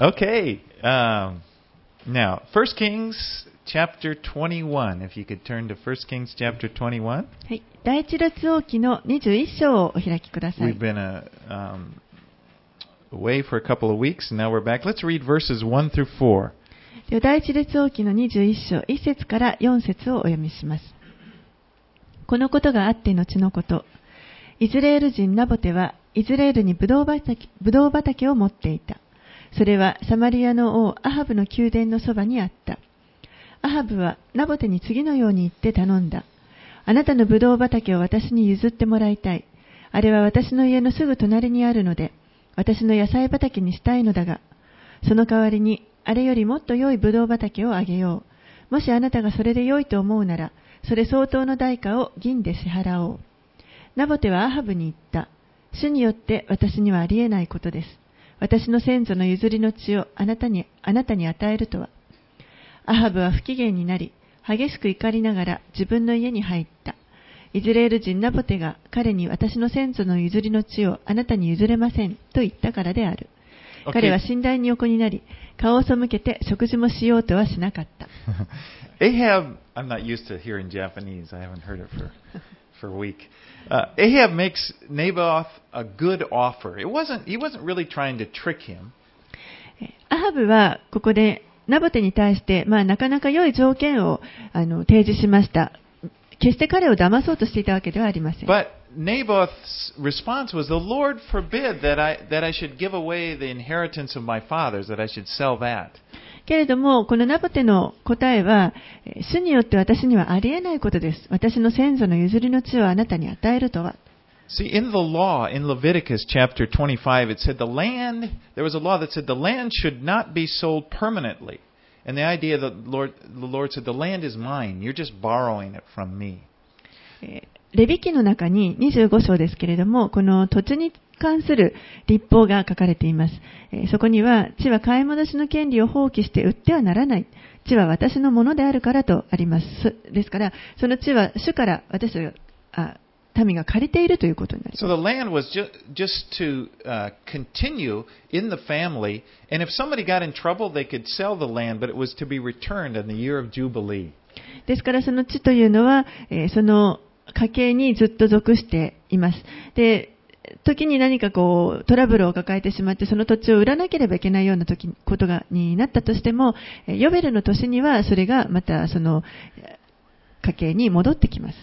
Okay. Um, now, 1 Kings chapter 21. If you could turn to 1 Kings chapter 21. はい、第一列王記の21章をお開きくださ We've い。been uh, um, away for a couple of weeks, and now we're back. Let's read verses 1 through 4. では第一列王記の21章1節から4節をお読みします。このことがあって後のこと。イスラエル人ナボテはイスラエルにブドウ畑ブドウ畑を持っていた。それはサマリアの王アハブの宮殿のそばにあった。アハブはナボテに次のように言って頼んだ。あなたのブドウ畑を私に譲ってもらいたい。あれは私の家のすぐ隣にあるので、私の野菜畑にしたいのだが、その代わりに、あれよりもっと良いブドウ畑をあげよう。もしあなたがそれで良いと思うなら、それ相当の代価を銀で支払おう。ナボテはアハブに言った。主によって私にはありえないことです。私の先祖の譲りの地をあなたに、あなたに与えるとは。アハブは不機嫌になり、激しく怒りながら自分の家に入った。イスラエル人ナボテが彼に私の先祖の譲りの地をあなたに譲れませんと言ったからである。Okay. 彼は寝台に横になり、顔を背けて食事もしようとはしなかった。Ahab, I'm not used to hearing Japanese. I haven't heard it for, for a week. Uh, Ahab makes Naboth a good offer. It wasn't, he wasn't really trying to trick him. アハブはここでナボテに対して、まあ、なかなか良い条件をあの提示しました。決して彼を騙そうとしていたわけではありません。 But Naboth's response was, The Lord forbid that I, that I should give away the inheritance of my fathers, that I should sell that. けれども、このナボテの答えは、えー主によって私にはありえないことです。私の先祖の譲りの地をあなたに与えるとは。See, in the law, in Leviticus chapter 25, it said the land, there was a law that said the land should not be sold permanently. And the idea that the Lord, the Lord said, the land is mine. You're just borrowing it from me. えーレビ記の中に25章ですけれども、この土地に関する立法が書かれています。えーそこには、地は買い戻しの権利を放棄して売ってはならない。地は私のものであるからとあります。そですから、その地は主から私たちが、あ民が借りているということになります。So the land was ju- just to uh, continue in the family. And if somebody got in trouble, they could sell the land, but it was to be returned in the year of Jubilee. ですからその地というのは、えーその家系にずっと属しています。で、時に何かこうトラブルを抱えてしまってその土地を売らなければいけないような時ことがになったとしてもヨベルの年にはそれがまたその家計に戻ってきます。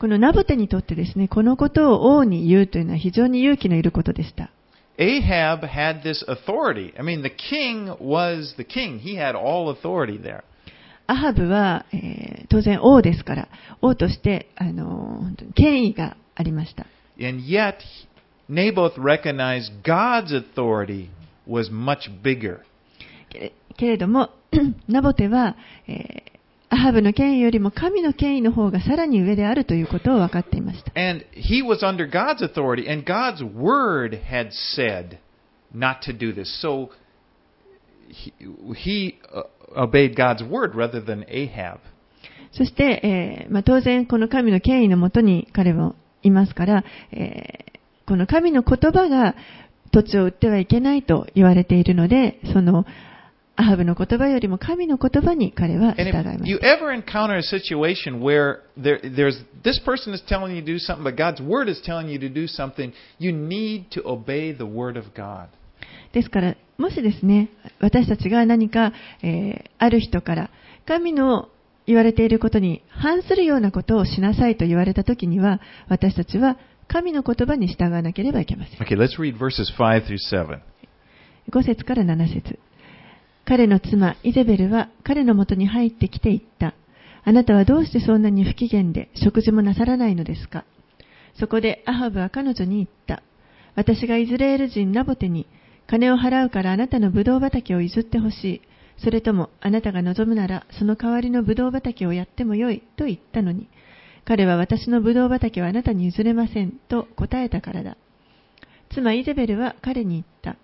このナブテにとってですねこのことを王に言うというのは非常に勇気のいることでした。Ahab had this authority. I mean, the king was the king. He had all authority there. アハブは、えー当然王ですから、王として、あのー権威がありました。And yet, Naboth recognized God's authority was much bigger. けれけれども、ナボテは、えーアハブの権威よりも神の権威の方がさらに上であるということを分かっていました。And he was under God's authority, and God's word had said not to do this. So he, he uh, obeyed God's word rather than Ahab. そして、えーまあ、当然この神の権威のもとに彼はいますから、えーこの神の言葉が土地を売ってはいけないと言われているので、そのアハブの言葉よりも神の言葉に彼は従いまし you た。ever encounter a situation where there, there's this person is telling you to do something, but God's word is telling you to do something, you need to obey the word of God. ですから、もしですね、私たちが何か、えーある人から、神の言われていることに反するようなことをしなさいと言われたときには、私たちは神の言葉に従わなければいけません。Okay, let's read verses 5 through 7. 5節から7節彼の妻、イゼベルは彼のもとに入ってきて言った。あなたはどうしてそんなに不機嫌で食事もなさらないのですか？そこでアハブは彼女に言った。私がイスラエル人ナボテに金を払うからあなたのブドウ畑を譲ってほしい。それともあなたが望むならその代わりのブドウ畑をやってもよいと言ったのに、彼は私のブドウ畑はあなたに譲れませんと答えたからだ。妻イゼベルは彼に言った。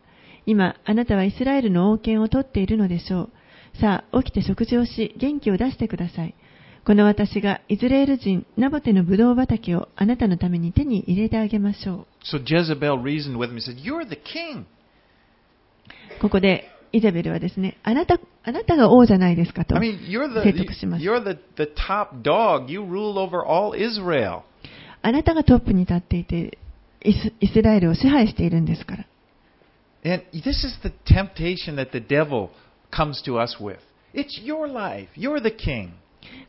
今、あなたはイスラエルの王権を取っているのでしょう。さあ、起きて食事をし、元気を出してください。この私がイズレール人ナボテのブドウ畑をあなたのために手に入れてあげましょ So Jezebel reasoned with me, said, You're the king. ここでイザベルはですねあな,たあなたが王じゃないですかと説得します。あなたがトップに立っていてイス,ラエルを支配しているんですから。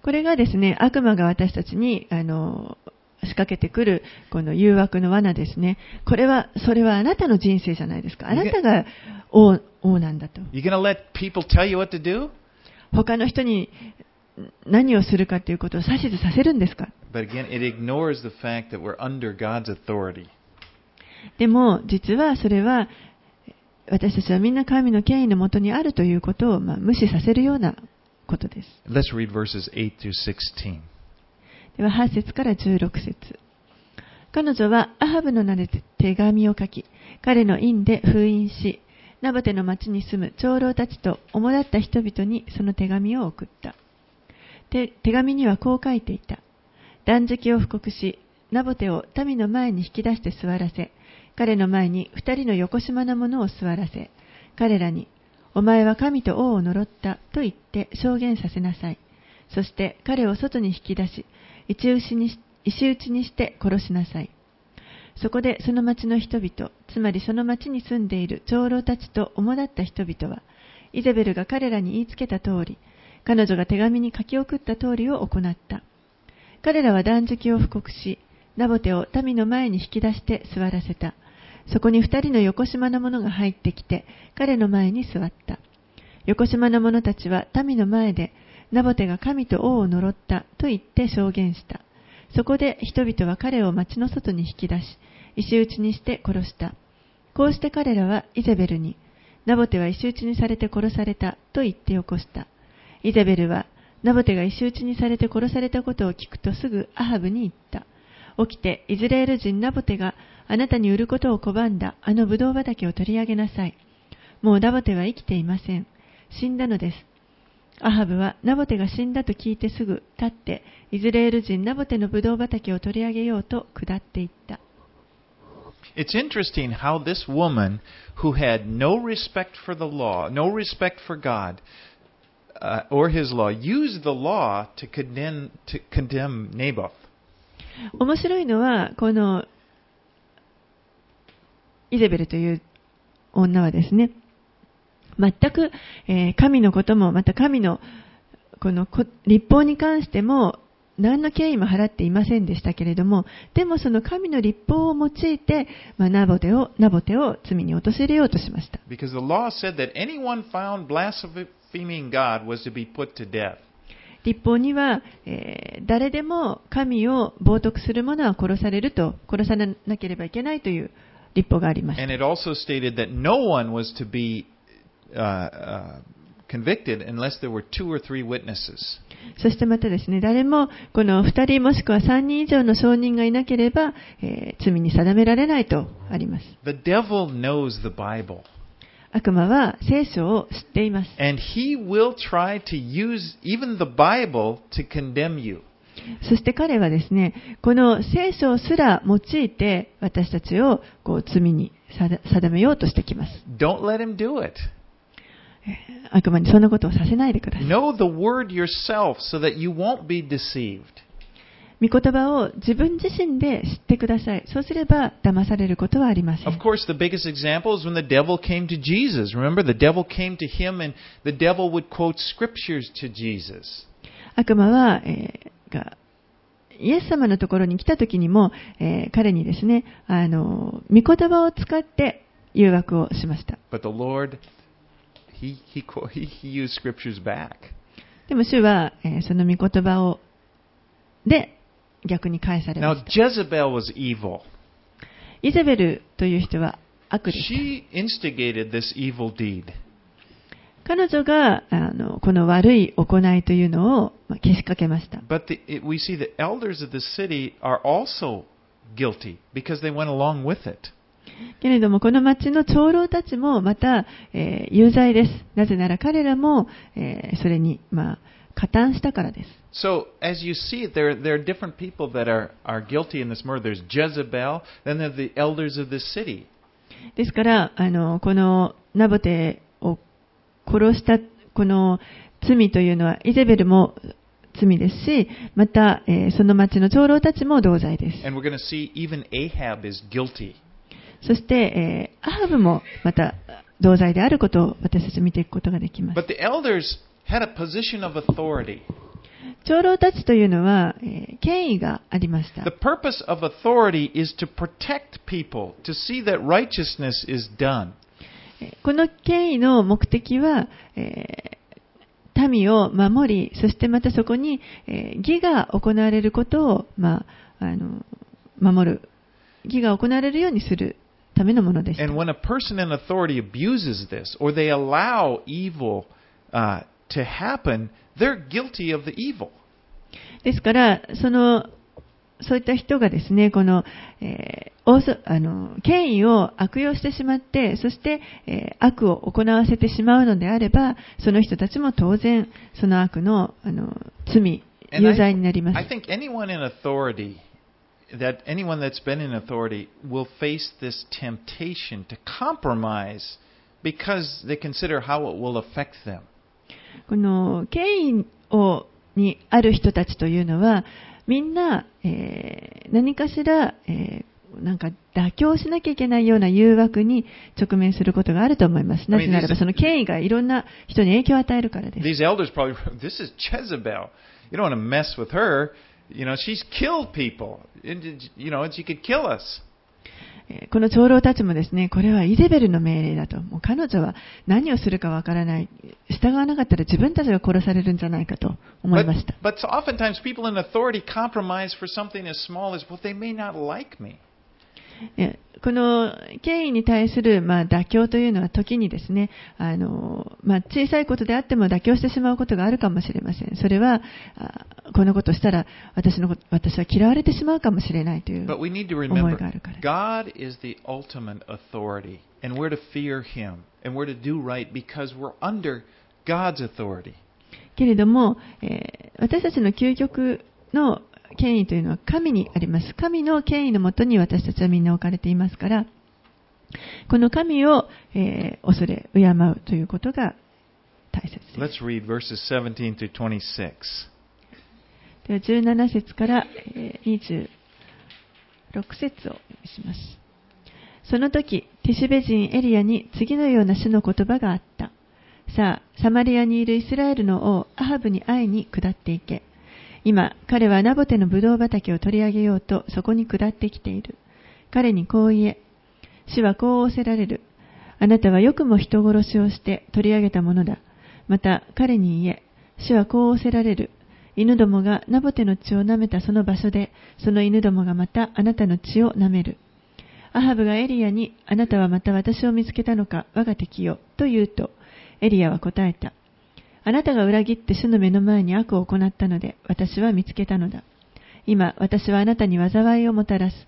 これがですね、悪魔が私たちにあの仕掛けてくる、この誘惑の罠ですね。これは、それはあなたの人生じゃないですか。あなたが王、王なんだと。他の人に何をするかということを指図させるんですか？But again, it ignores the fact that we're under God's authority. でも、実はそれは、私たちはみんな神の権威のもとにあるということを、まあ、無視させるようなことです。Let's read verses 8 through 16. では8節から16節彼女はアハブの名で手紙を書き、彼の院で封印し、ナボテの町に住む長老たちと主だった人々にその手紙を送った。手紙にはこう書いていた。断食を布告し、ナボテを民の前に引き出して座らせ、彼の前に二人の横島な者を座らせ、彼らに、お前は神と王を呪ったと言って証言させなさい。そして彼を外に引き出し、石打ちにし石打ちにして殺しなさい。そこでその町の人々、つまりその町に住んでいる長老たちと主だった人々は、イゼベルが彼らに言いつけた通り、彼女が手紙に書き送った通りを行った。彼らは断食を布告し、ナボテを民の前に引き出して座らせた。そこに二人の横島な者が入ってきて、彼の前に座った。横島な者たちは民の前で、ナボテが神と王を呪ったと言って証言した。そこで人々は彼を町の外に引き出し、石打ちにして殺した。こうして彼らはイゼベルに、ナボテは石打ちにされて殺されたと言って起こした。イゼベルは、ナボテが石打ちにされて殺されたことを聞くとすぐアハブに言った。起きてイズレール人ナボテがあなたに売ることを拒んだあのブドウ畑を取り上げなさい。もうナボテは生きていません。死んだのです。アハブはナボテが死んだと聞いてすぐ立ってイズレール人ナボテのブドウ畑を取り上げようと下っていった。It's interesting how this woman, who had no respect for the law, no respect for God uh, or His law, used the law to condemn to condemn Naboth. 面白いのは、このイゼベルという女はですね、全く、えー神のことも、また神のこのこ立法に関しても、何の敬意も払っていませんでしたけれども、でもその神の立法を用いて、まあ、ナボテを、ナボテを罪に陥れようとしました。Because the law said that anyone found blaspheming God was to be put to death. 立法には、えー誰でも神を冒涜する者は殺されると、殺さなければいけないという立法がありました。And it also stated that no one was to be uh, uh, convicted unless there were two or three witnesses. そしてまたですね、誰もこの2人もしくは3人以上の証人がいなければ、えー罪に定められないとあります。The devil knows the Bible. 悪魔は聖書を知っています。And he will try to use even the Bible to condemn you. そして彼はですね、この聖書すら用いて私たちをこう罪に定定めようとしてきます。Don't let him do it. 悪魔にそんなことをさせないでください。Know the word yourself so that you won't be deceived. 御言葉を自分自身で知ってください。そうすれば騙されることはありませ Of ん。course, the biggest example is when the devil came to Jesus. Remember, the devil came to him and the devil would quote scriptures to Jesus. 悪魔は、えーがイエス様のところに来た時にも、えー彼にですね、あの、御言葉を使って誘惑をしました。But the Lord, he, he, quo- he, he used scriptures back. でも主は、えーその御言葉を、で、逆に返されま Now, した。 Jezebel was evil. イゼベルという人は悪でした。 She instigated this evil deed. 彼女が、あの、この悪い行いというのを、まあけしかけました。 But the, it, we see the elders of the city are also guilty because they went along with it. けれども、この町の長老たちもまた、えー有罪です。なぜなら彼らも、えーそれに、まあ、加担したからです。So, as you see, there, there are different people that are, are guilty in this murder. There's Jezebel, then there are the elders of this city. ですから、あの、このナボテを殺したこの罪というのは、イゼベルも罪ですし、また、えーその町の長老たちも同罪です。And we're going to see even Ahab is guilty. そして、えーアハブもまた同罪であることを私たち見ていくことができます。But the elders had a position of authority. 長老たちというのは、えー権威がありました The。purpose of authority is to protect people, to see that righteousness is done. えーこの権威の目的は、えー民を守り、そしてまたそこに、えー義が行われることを、まあ、あの守る。義が行われるようにするためのものです。ですから、そのそういった人がですね、この、えー、あの権威を悪用してしまって、そして、えー、悪を行わせてしまうのであれば、その人たちも当然その悪のあの罪有罪になります。that anyone that's been in authority, will face this temptation to compromise because they consider how it will affect them. この、権威を、にある人たちというのは、みんな、えー何かしら、えーなんか妥協しなきゃいけないような誘惑に直面することがあると思います。なぜならば、その権威がいろんな人に影響を与えるからです。 These elders probably, this is Jezebel. You don't want to mess with her. You know, she's killed people. It- You know, she could kill us. えーこの長老たちもですね、これはイゼベルの命令だと。もう彼女は何をするかわからない。従わなかったら自分たちが殺されるんじゃないかと思い But, ました。 but so oftentimes people in authority compromise for something as small as, well, they may not like me. えこの権威に対する、まあ、妥協というのは時にですね、あのまあ、小さいことであっても妥協してしまうことがあるかもしれません。それは、あこのことをしたら私のこと私は嫌われてしまうかもしれないという思いがあるから。God is the ultimate authority, and we're to fear Him, and we're to do right because we're under God's authority. けれども、えー私たちの究極の権威というのは神にあります。神の権威のもとに私たちはみんな置かれていますから、この神を、えー恐れ、敬うということが大切です。Let's read verses 17 through 26. では17節からえー26節をお読みします。その時、ティシュベ人エリアに次のような主の言葉があった。さあ、サマリアにいるイスラエルの王アハブに会いに下っていけ。今、彼はナボテのブドウ畑を取り上げようとそこに下ってきている。彼にこう言え。主はこう仰せられる。あなたはよくも人殺しをして取り上げたものだ。また彼に言え。主はこう仰せられる。犬どもがナボテの血を舐めたその場所で、その犬どもがまたあなたの血を舐める。アハブがエリアに、あなたはまた私を見つけたのか、我が敵よ、と言うと、エリアは答えた。あなたが裏切って主の目の前に悪を行ったので、私は見つけたのだ。今、私はあなたに災いをもたらす。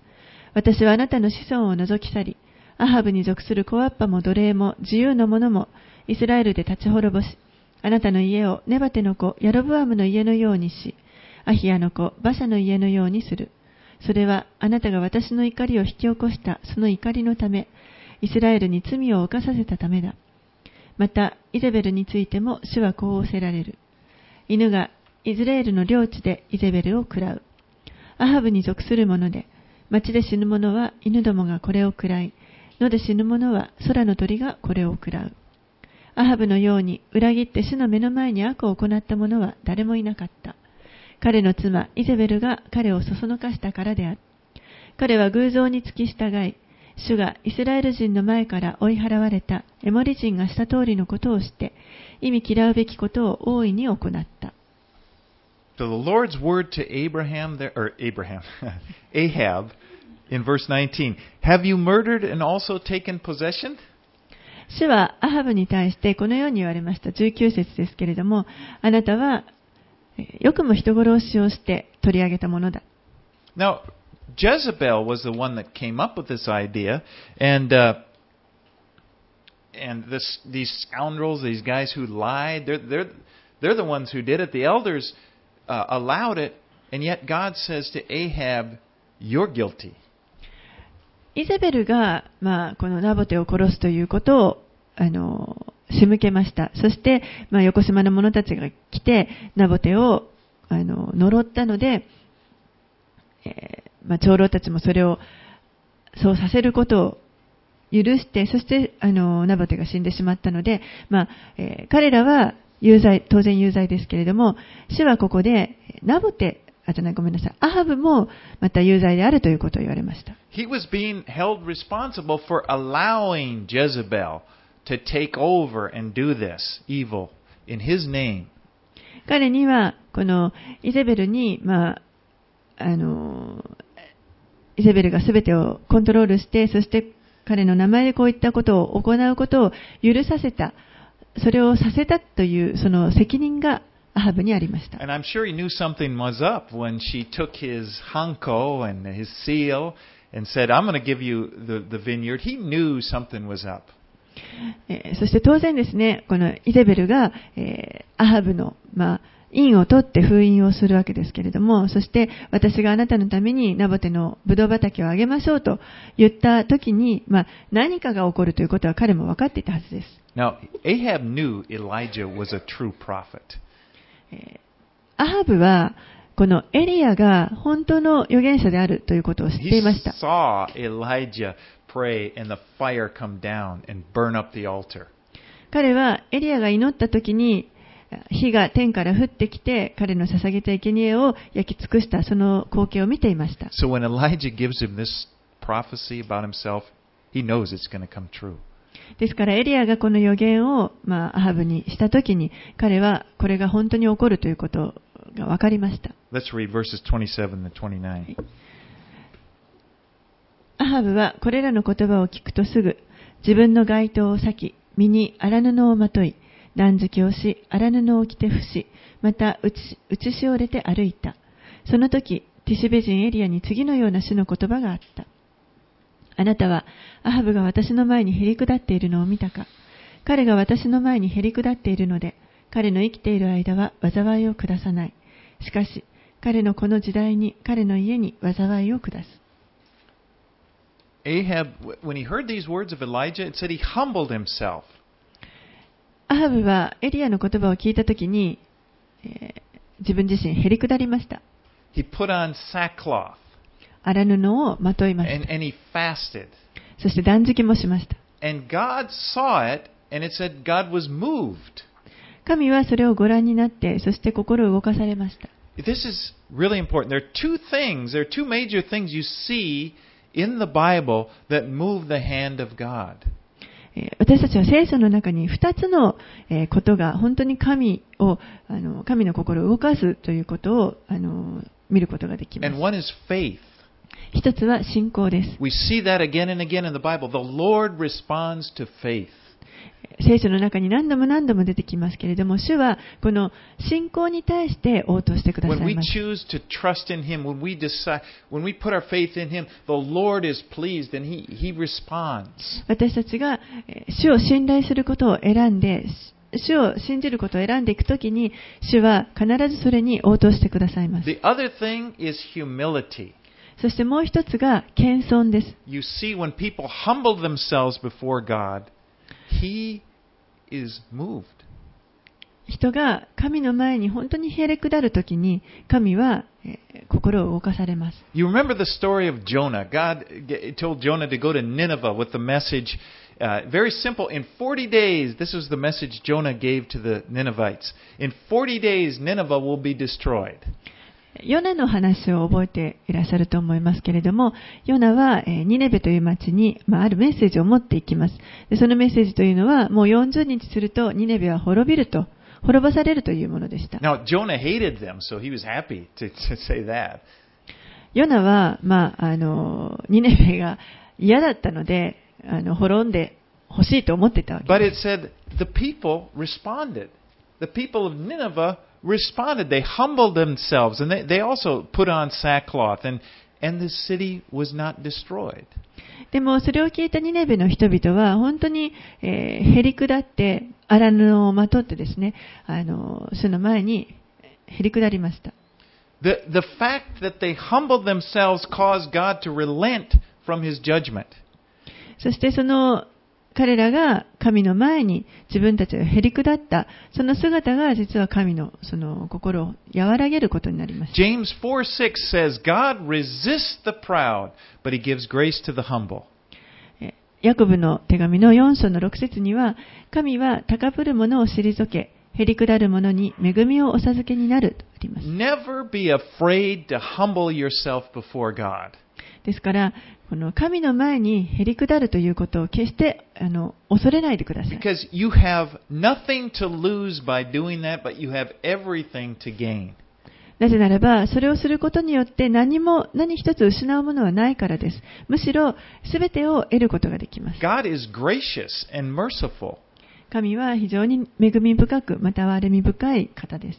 私はあなたの子孫を除き去り、アハブに属するコアッパも奴隷も自由の者もイスラエルで立ち滅ぼし、あなたの家をネバテの子ヤロブアムの家のようにし、アヒアの子バシャの家のようにする。それはあなたが私の怒りを引き起こしたその怒りのため、イスラエルに罪を犯させたためだ。また、イゼベルについても主はこう仰せられる。犬がイズレールの領地でイゼベルを喰らう。アハブに属する者で、町で死ぬ者は犬どもがこれを喰らい、野で死ぬ者は空の鳥がこれを喰らう。アハブのように裏切って主の目の前に悪を行った者は誰もいなかった。彼の妻イゼベルが彼をそそのかしたからである。彼は偶像に付き従い、主がイスラエル人の前から追い払われたエモリ人がした通りのことをして、意味嫌うべきことを大いに行った。So the Lord's word to Abraham there, or Abraham, Ahab, in verse 19, Have you murdered and also taken possession? 主はアハブに対してこのように言われました。19節ですけれども、あなたはえーよくも人殺しをして取り上げたものだ。Now, Jezebel was the one that came up with this idea, and uh, and this, these scoundrels, these guys who lied, they're they're They're the ones who did it. The elders uh, allowed it, and yet God says to Ahab, You're guilty. イゼベルが、まあ、このナボテを殺すということを、あの、仕向けました。そして、まあ、横島の者たちが来て、ナボテを、あの、呪ったので、えー まあ、長老たちもそれを、そうさせることを許して、そして、あの、ナボテが死んでしまったので、まあ、えー彼らは有罪、当然有罪ですけれども、主はここで、ナボテ、あ、じゃない、ごめんなさい、アハブもまた有罪であるということを言われました。He was being held responsible for allowing Jezebel to take over and do this evil in his name. 彼には、このイゼベルに、まあ、あの、イゼベルが全てをコントロールして、そして彼の名前でこういったことを行うことを許させた、それをさせたという、その責任がアハブにありました。And I'm sure he knew something was up when she took his hanko and his seal and said, I'm going to give you the, the vineyard. He knew something was up. えーそして当然ですね、このイゼベルが、えーアハブの、まあ、印を取って封印をするわけですけれども、そして私があなたのためにナボテのブドウ畑をあげましょうと言った時に、まあ、何かが起こるということは彼も分かっていたはずです。Now, Ahab knew Elijah was a true prophet. アハブは、このエリアが本当の預言者であるということを知ってい He ました。saw Elijah pray and the fire come down and burn up the altar. 彼はエリアが祈った時に火が天から降ってきて彼の捧げた生贄を焼き尽くしたその光景を見ていました。So when Elijah gives him this prophecy about himself, he knows it's going to come true. ですからエリアがこの予言を、まあ、アハブにした時に彼はこれが本当に起こるということが分かりました。Let's read verses 27 and 29. アハブはこれらの言葉を聞くとすぐ自分の街灯を裂き身に荒布をまとい断食をし荒布を着て伏しまた打ち打しおれて歩いた。その時ティシベ人エリアに次のような主の言葉があった。あなたはアハブが私の前にへり下っているのを見たか。彼が私の前にへり下っているので彼の生きている間は災いを下さない。しかし彼のこの時代に彼の家に災いを下す。Ahab, when he heard these words of Elijah, it said he humbled himself. アハブはエリアの言葉を聞いたときに、えー自分自身へり下りました。 He put on sackcloth 荒布をまといまし and, た。 and he fasted. そして断食もしました。 And God saw it, and it said God was moved. 神はそれをご覧になって、そして心を動かされました。 This is really important. There are two things, there are two major things you see 私たちは聖書の中に2つのことが本当に神,をあの神の心を動かすということをあの見ることができます。一つは信仰です。聖書の中に何度も何度も出てきますけれども、主はこの信仰に対して応答してください。私たちが主を信頼することを選んで、主を信じることを選んでいくときに、主は必ずそれに応答してくださいます。そしてもう一つが謙遜です。You see, when people humble themselves before God, He is moved. 人が神の前に本当にへれくだるときに、神はえー心を動かされます。 You remember the story of Jonah. God g- told Jonah to go to Nineveh with the message. Uh, very simple. In 40 days, this was the message Jonah gave to the Ninevites. In 40 days, Nineveh will be destroyed. ヨナの話を覚えていらっしゃると思いますけれども、ヨナは、えーニネベという町に、まあ、あるメッセージを持っていきますで。そのメッセージというのは、もう40日するとニネベは滅びると、滅ぼされるというものでした。Now, Jonah hated them, so he was happy to, to say that. ヨナは、まあ、あの、ニネベが嫌だったので、あの、滅んで欲しいと思ってたわけ But で it said the people responded. The people of Nineveh responded. They humbled themselves, and they, they also put on sackcloth, and, and the city was not destroyed. でもそれを聞いたニネベの人々は本当に、えー、へり下って荒布をまとってですね、あの、その前にへり下りました。 The, the fact that they humbled themselves caused God to relent from his judgment. そしてその 彼らが神の前に自分たちがへり下った、その姿が実は神のその心を和らげることになります。James 4 6 says, God resists the proud, but he gives grace to the humble. えヤコブの手紙の4章の6節には、神は高ぶる者を退け、へり下る者に恵みをお授けになるとあります。Never be afraid to humble yourself before God. ですから、この神の前にへり下るということを決してあの恐れないでください。なぜならば、それをすることによって何も何一つ失うものはないからです。むしろ、すべてを得ることができます。神は非常に恵み深く、またはれみ深い方です。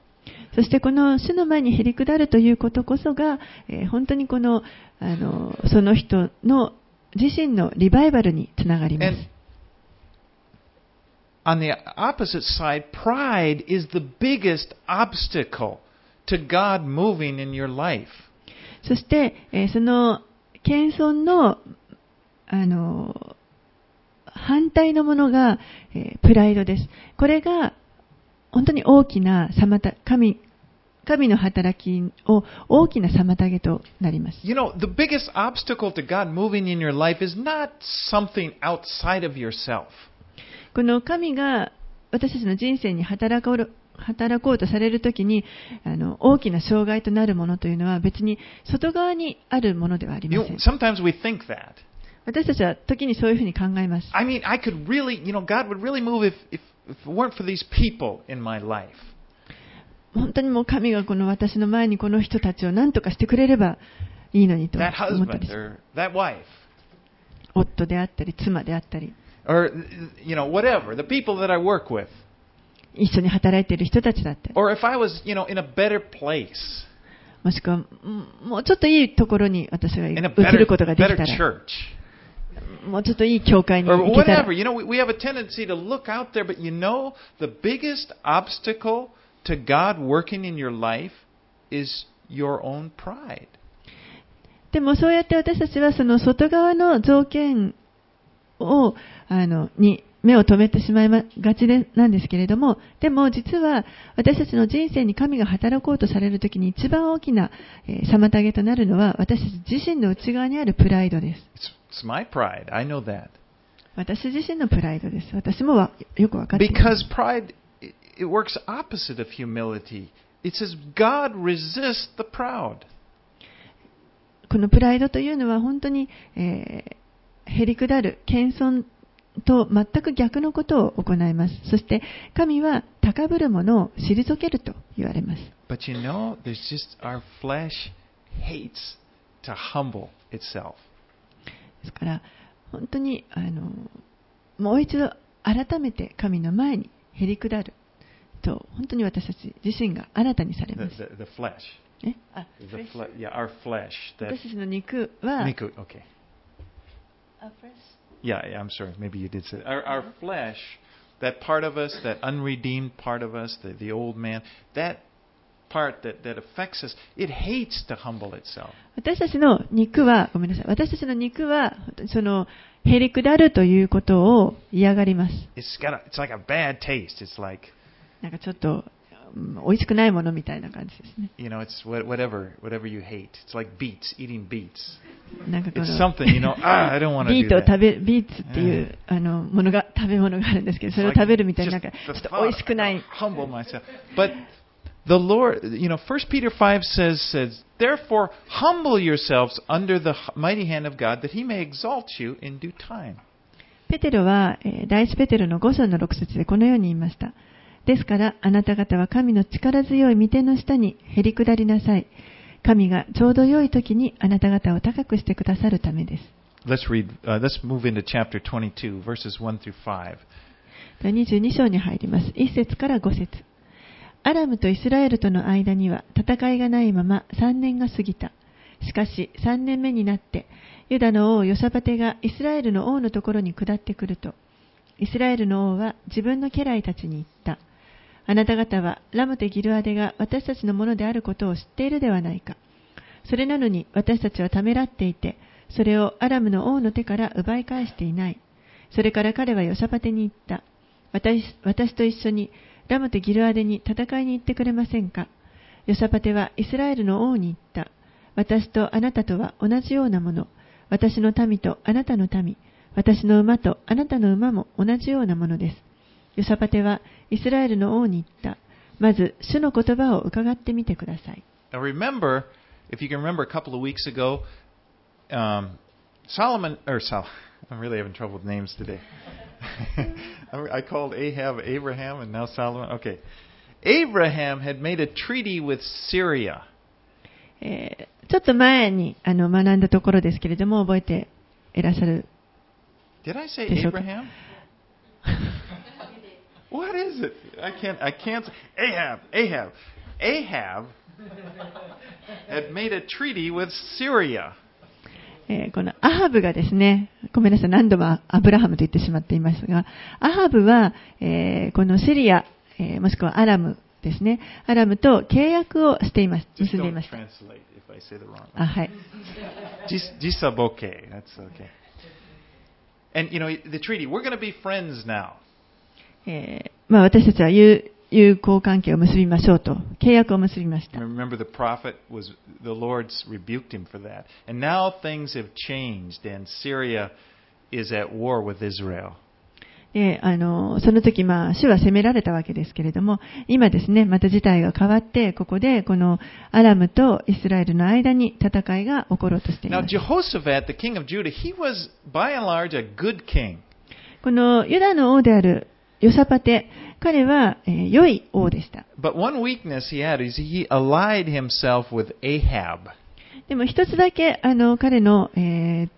そしてこの主の前にへり下るということこそが、えー本当にこの、あの、その人の自身のリバイバルにつながります on the opposite side, pride is the biggest obstacle to God moving in your life. そして、えーその謙遜の、あの、反対のものが、えープライドです。これが本当に大きな妨神神の働きを大きな妨げとなります。You know, the biggest obstacle to God moving in your life is not something outside of yourself. この神が私たちの人生に働こう働こうとされるときにあの大きな障害となるものというのは別に外側にあるものではあり You ませ know, ん。sometimes we think that. 私たちは時にそういうふうに考えます。I mean, I could really, you know, God would really move if, if, if it weren't for these people in my life. 本当にもう神がこの私の前にこの人たちを何とかしてくれればいいのにと That 思ったり husband する or that wife. 夫であったり妻であったり Or, you know, whatever. The people that I work with. 一緒に働いている人たちだったり Or if I was, you know, in a better place. もしくはうんもうちょっといいところに私が移 In a る better, ことができ better たら church. もうちょっといい教会に or 行けたら whatever. You know, we, we have a tendency to look out there, but you know, the biggest obstacle to God working in your life is your own pride. でもそうやって私たちはその外側の条件をあのに目を留めてしまいがちでなんですけれども、でも実は私たちの人生に神が働こうとされるときに一番大きな、えー妨げとなるのは私たち自身の内側にあるプライドです。It's, it's my pride. I know that. 私自身のプライドです。私もわよくわかっています。Because pride, it, works opposite of humility. It says God resists the proud. このプライドというのは本当に、えーへり下る、謙遜と全く逆のことを行います。そして神は高ぶるものを退けると言われます。ですから本当にあのもう一度改めて神の前にへり下ると本当に私たち自身が新たにされます。The, the, the え？あ、yeah, flesh, の肉は、Yeah, yeah, I'm sorry. Maybe you did say that. Our, our flesh, that part of us, that unredeemed part of us, the, the old man, that part that, that affects us, it hates to humble itself. 私たちの肉は、ごめんなさい。私たちの肉は、その、へり下るということを嫌がります。 It's got a, it's like a bad taste. It's like, なんかちょっと、うん 美味しくないものみたいな感じですね。you know, it's what, whatever, whatever you hate. It's like beets, eating beets. なんかこの It's something, you know, ah, I don't want to ビートを.食べ、ビーツっていう、あの、ものが、食べ物があるんですけど、それを食べるみたいな、なんか、ちょっと美味しくない humble myself. But the Lord, you know, 1 Peter 5 says, says, Therefore, humble yourselves under the mighty hand of God, that he may exalt you in due time. ペテロは、えー第一ペテロの5章の6節でこのように言いました。ですから、あなた方は神の力強い御手の下にへり下りなさい。神がちょうど良い時にあなた方を高くしてくださるためです。Let's read, uh, let's move into chapter 22, verses 1 through 5. 22章に入ります。1節から5節アラムとイスラエルとの間には戦いがないまま3年が過ぎた。しかし3年目になって、ユダの王ヨサパテがイスラエルの王のところに下ってくると、イスラエルの王は自分の家来たちに言った。あなた方はラムテギルアデが私たちのものであることを知っているではないか。それなのに私たちはためらっていて、それをアラムの王の手から奪い返していない。それから彼はヨサパテに言った。私私と一緒にラムテギルアデに戦いに行ってくれませんかヨサパテはイスラエルの王に言った。私とあなたとは同じようなもの。私の民とあなたの民。私の馬とあなたの馬も同じようなものです。ヨサパテはイスラエルの王に言った。まず、主の言葉を伺ってみてください。Now remember, if you can remember a couple of weeks ago, um, Solomon, or Sol, I'm really having trouble with names today. I called Ahab Abraham and now Solomon. Okay. Abraham had made a treaty with Syria. えーちょっと前にあの学んだところですけれども、覚えていらっしゃる Did I say. Abraham? what is it? I can't. I can't. Ahab. Ahab. Ahab had made a treaty with Syria. えーこのアハブがですね、ごめんなさい、何度もアブラハムと言ってしまっていますが、アハブは、えーこのシリア、えーもしくはアラムですね、アラムと契約をしています、 Just 結んでい don't ました。 translate if I say the wrong. あ、はい。 Jis- Jisaboke. That's okay. And you know the treaty. We're going to be friends now. えーまあ私たちは友友好関係を結びましょうと、契約を結びました。Remember, the prophet was the Lord's rebuked him for that, and now things have changed, and Syria is at war with Israel. で、あの、その時、まあ、主は責められたわけですけれども、今ですね、また事態が変わって、ここで、このアラムとイスラエルの間に戦いが起ころうとしてい Now, ます。Jehoshaphat, the king of Judah, he was by and large a good king. このユダの王であるヨサパテ、彼は、えー良い王でした。But one weakness he had is he allied himself with Ahab. でも一つだけ、あの、彼の、えー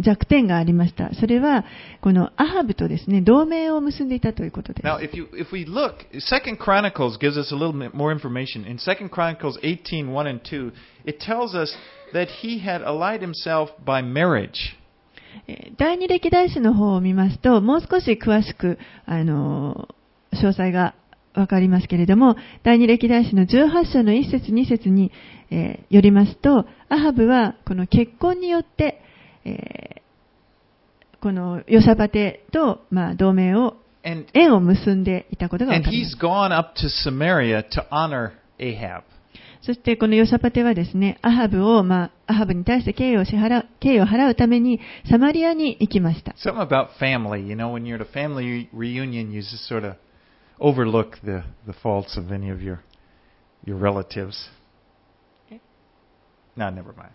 弱点がありました。それは、このアハブとですね、同盟を結んでいたということです。Now, if you if we look, Second Chronicles gives us a little bit more information. In Second Chronicles 18, 1 and 2, it tells us that he had allied himself by marriage. えー第二歴代史の方を見ますと、もう少し詳しく、あのー詳細がわかりますけれども、第二歴代史の18章の1節2節に、えーよりますと、アハブはこの結婚によって、えーこのヨサパテと、まあ、同盟を、縁を結んでいたことがわかります。そしてこのヨサパテはですね、アハブを、まあ、アハブに対して敬意を支払う、敬意を払うために、サマリアに行きました。Something about family, you know, when you're at a family reunion, you just sort of overlook the, the faults of any of your your relatives. No, never mind.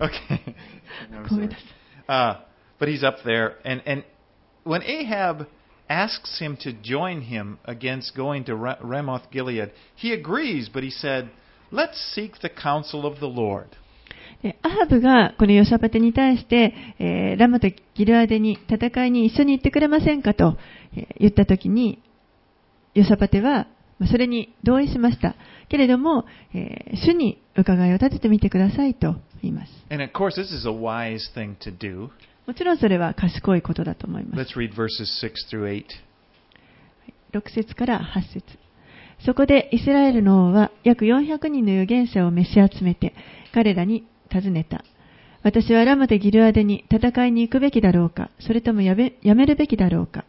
okay. No。Uh, but he's up there, and, and when Ahab asks him to join him against going to Ramoth Gilead. He agrees, but he said, Let's seek the counsel of the Lord. アハブがこのヨシャパテに対して、えー、ラマとギルアデに戦いに一緒に行ってくれませんかと言ったときに、ヨシャパテはそれに同意しました。けれども、えー、主に伺いを立ててみてくださいと言います。And of course, this is a wise thing to do. もちろんそれは賢いことだと思います。Let's read verses 6 through 8. 6節から8節そこでイスラエルの王は約400人の預言者を召し集めて彼らに尋ねた。私はラムでギルアデに戦いに行くべきだろうか、それともやめやめるべきだろうか。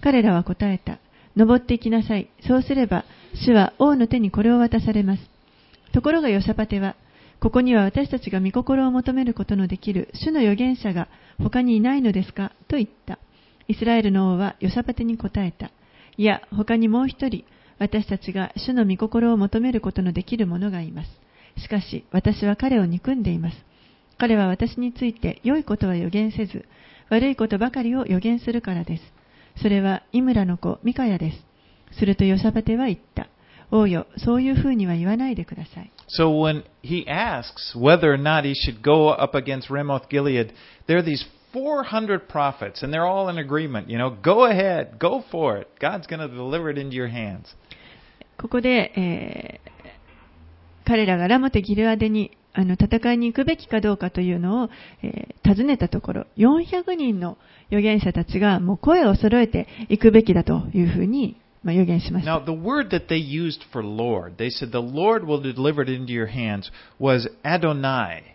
彼らは答えた。登っていきなさい。そうすれば、主は王の手にこれを渡されます。ところがヨサパテは、ここには私たちが御心を求めることのできる主の預言者が他にいないのですか？と言った。イスラエルの王はヨサパテに答えた。いや、他にもう一人、私たちが主の御心を求めることのできる者がいます。しかし、私は彼を憎んでいます。彼は私について良いことは予言せず、悪いことばかりを予言するからです。それはイムラの子ミカヤです。するとヨサバテは言った。王よ、そういうふうには言わないでください。So when he asks whether or not he should go up against Ramoth Gilead, there are these 400 prophets, and they're all in agreement. You know, go ahead, go for it. God's going to deliver it into your hands. ここで、えー彼らがラモテ・ギルアデにあの戦いに行くべきかどうかというのを、えー尋ねたところ、400人の預言者たちがもう声を揃えて行くべきだというふうに。Now, the word that they used for Lord, they said, the Lord will deliver it into your hands, was Adonai.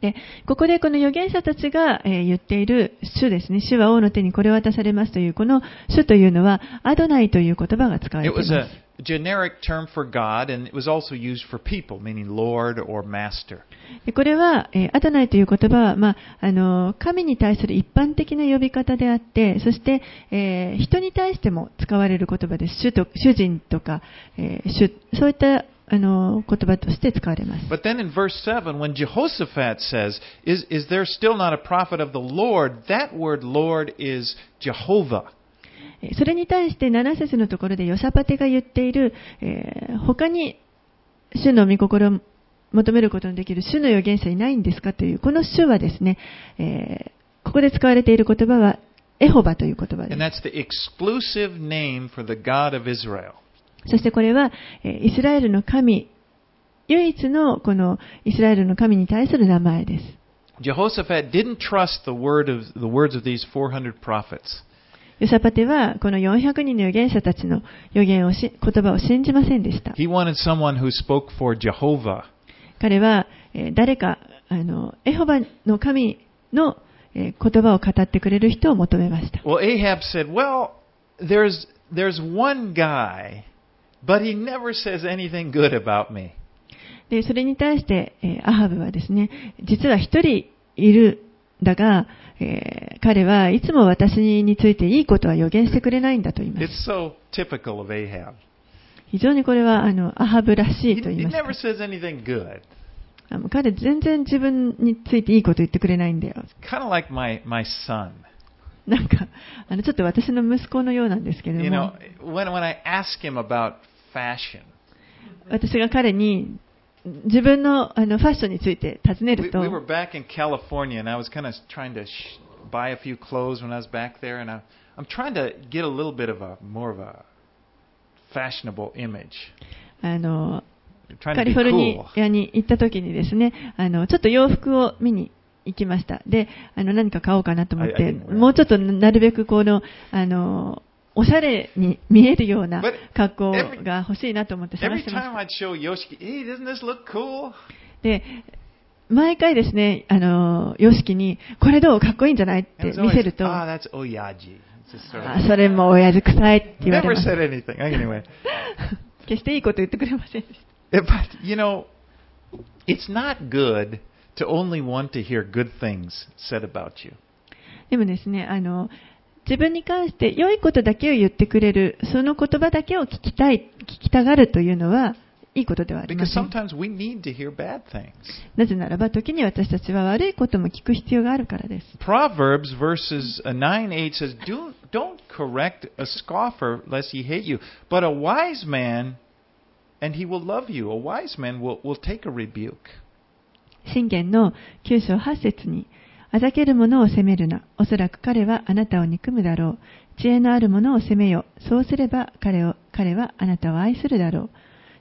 でここでこの預言者たちが、えー言っている主ですね、主は王の手にこれを渡されますという、この主というのは、アドナイという言葉が使われています generic term for God, and it was also used for people, meaning Lord or Master. でこれは、えーアドナイという言葉は、まあ、あの神に対する一般的な呼び方であって、そして、えー人に対しても使われる言葉です。主と主人とか、えー主そういったあの言葉として使われます。But then in verse 7, when Jehoshaphat says, is, is there still not a prophet of the Lord? That word Lord is Jehovah. えーそれに対して7節のところでヨサパテが言っている、えー他に主の御心を求めることのできる主の預言者いないんですかという、この主はですね、えーここで使われている言葉はエホバという言葉です。そしてこれは、イスラエルの神、唯一のこのイスラエルの神に対する名前です。ヨサパテはこの400人の預言者たちの預言をし言葉を信じませんでした。彼は誰かあのエホバの神の言葉を語ってくれる人を求めました。But he never says anything good about me." で、それに対して、えーアハブはですね、実は一人いるんだが、えー彼はいつも私についていいことは予言してくれないんだと言いま It's す。so typical of Ahab. 非常にこれは、あの、アハブらし He, いと言いますか never says anything good. あの彼全然自分についていいこと言ってくれないんだよ。Kind of like my my son. なんか、あの、ちょっと私の息子のようなんですけれ You ど know, も、when when Fashion, 私が彼に自分のあのファッションについて尋ね we, ると、we were back in California, and I was kind of trying to buy a few clothes when I was back there, and I, I'm trying to get a little bit of a more of a fashionable image. あの、カリフォルニ.アに行った時にですね、あの、ちょっと洋服を見に行きました。で、あの、何か買おうかなと思って、もうちょっとなるべくこの、あの、おしゃれに見えるような格好が欲しいなと思って。毎回ですね、あの、ヨシキに、これどうかっこいいんじゃないって見せると、それも親父臭いって言われま。決していいこと言ってくれませんでした。でもですね、あの、自分に関して良いことだけを言ってくれる、その言葉だけを聞きたい、聞きたがるというのは、いいことではありません。なぜならば、時に私たちは悪いことも聞く必要があるからです。Proverbs verses uh, 9 8 says, Do, Don't correct a scoffer lest he hate you, but a wise man, and he will love you. A wise man will, will take a rebuke. 信玄の9章8節に、あざける者を責めるな。おそらく彼はあなたを憎むだろう。知恵のある者を責めよ。そうすれば彼を彼はあなたを愛するだろう。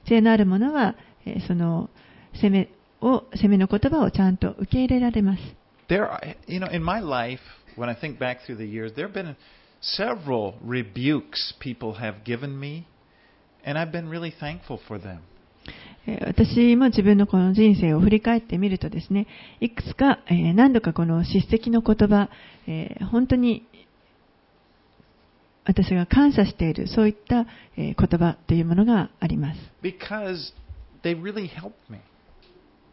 知恵のある者は、えーその責めを、責めの言葉をちゃんと受け入れられます。There, are, you know, in my life, when I think back through the years, there have been several rebukes people have given me, and I've been really thankful for them. えー私も自分のこの人生を振り返ってみるとですね、いくつか、えー何度かこの叱責の言葉、えー本当に私が感謝している、そういった、えー言葉というものがあります。really helped me.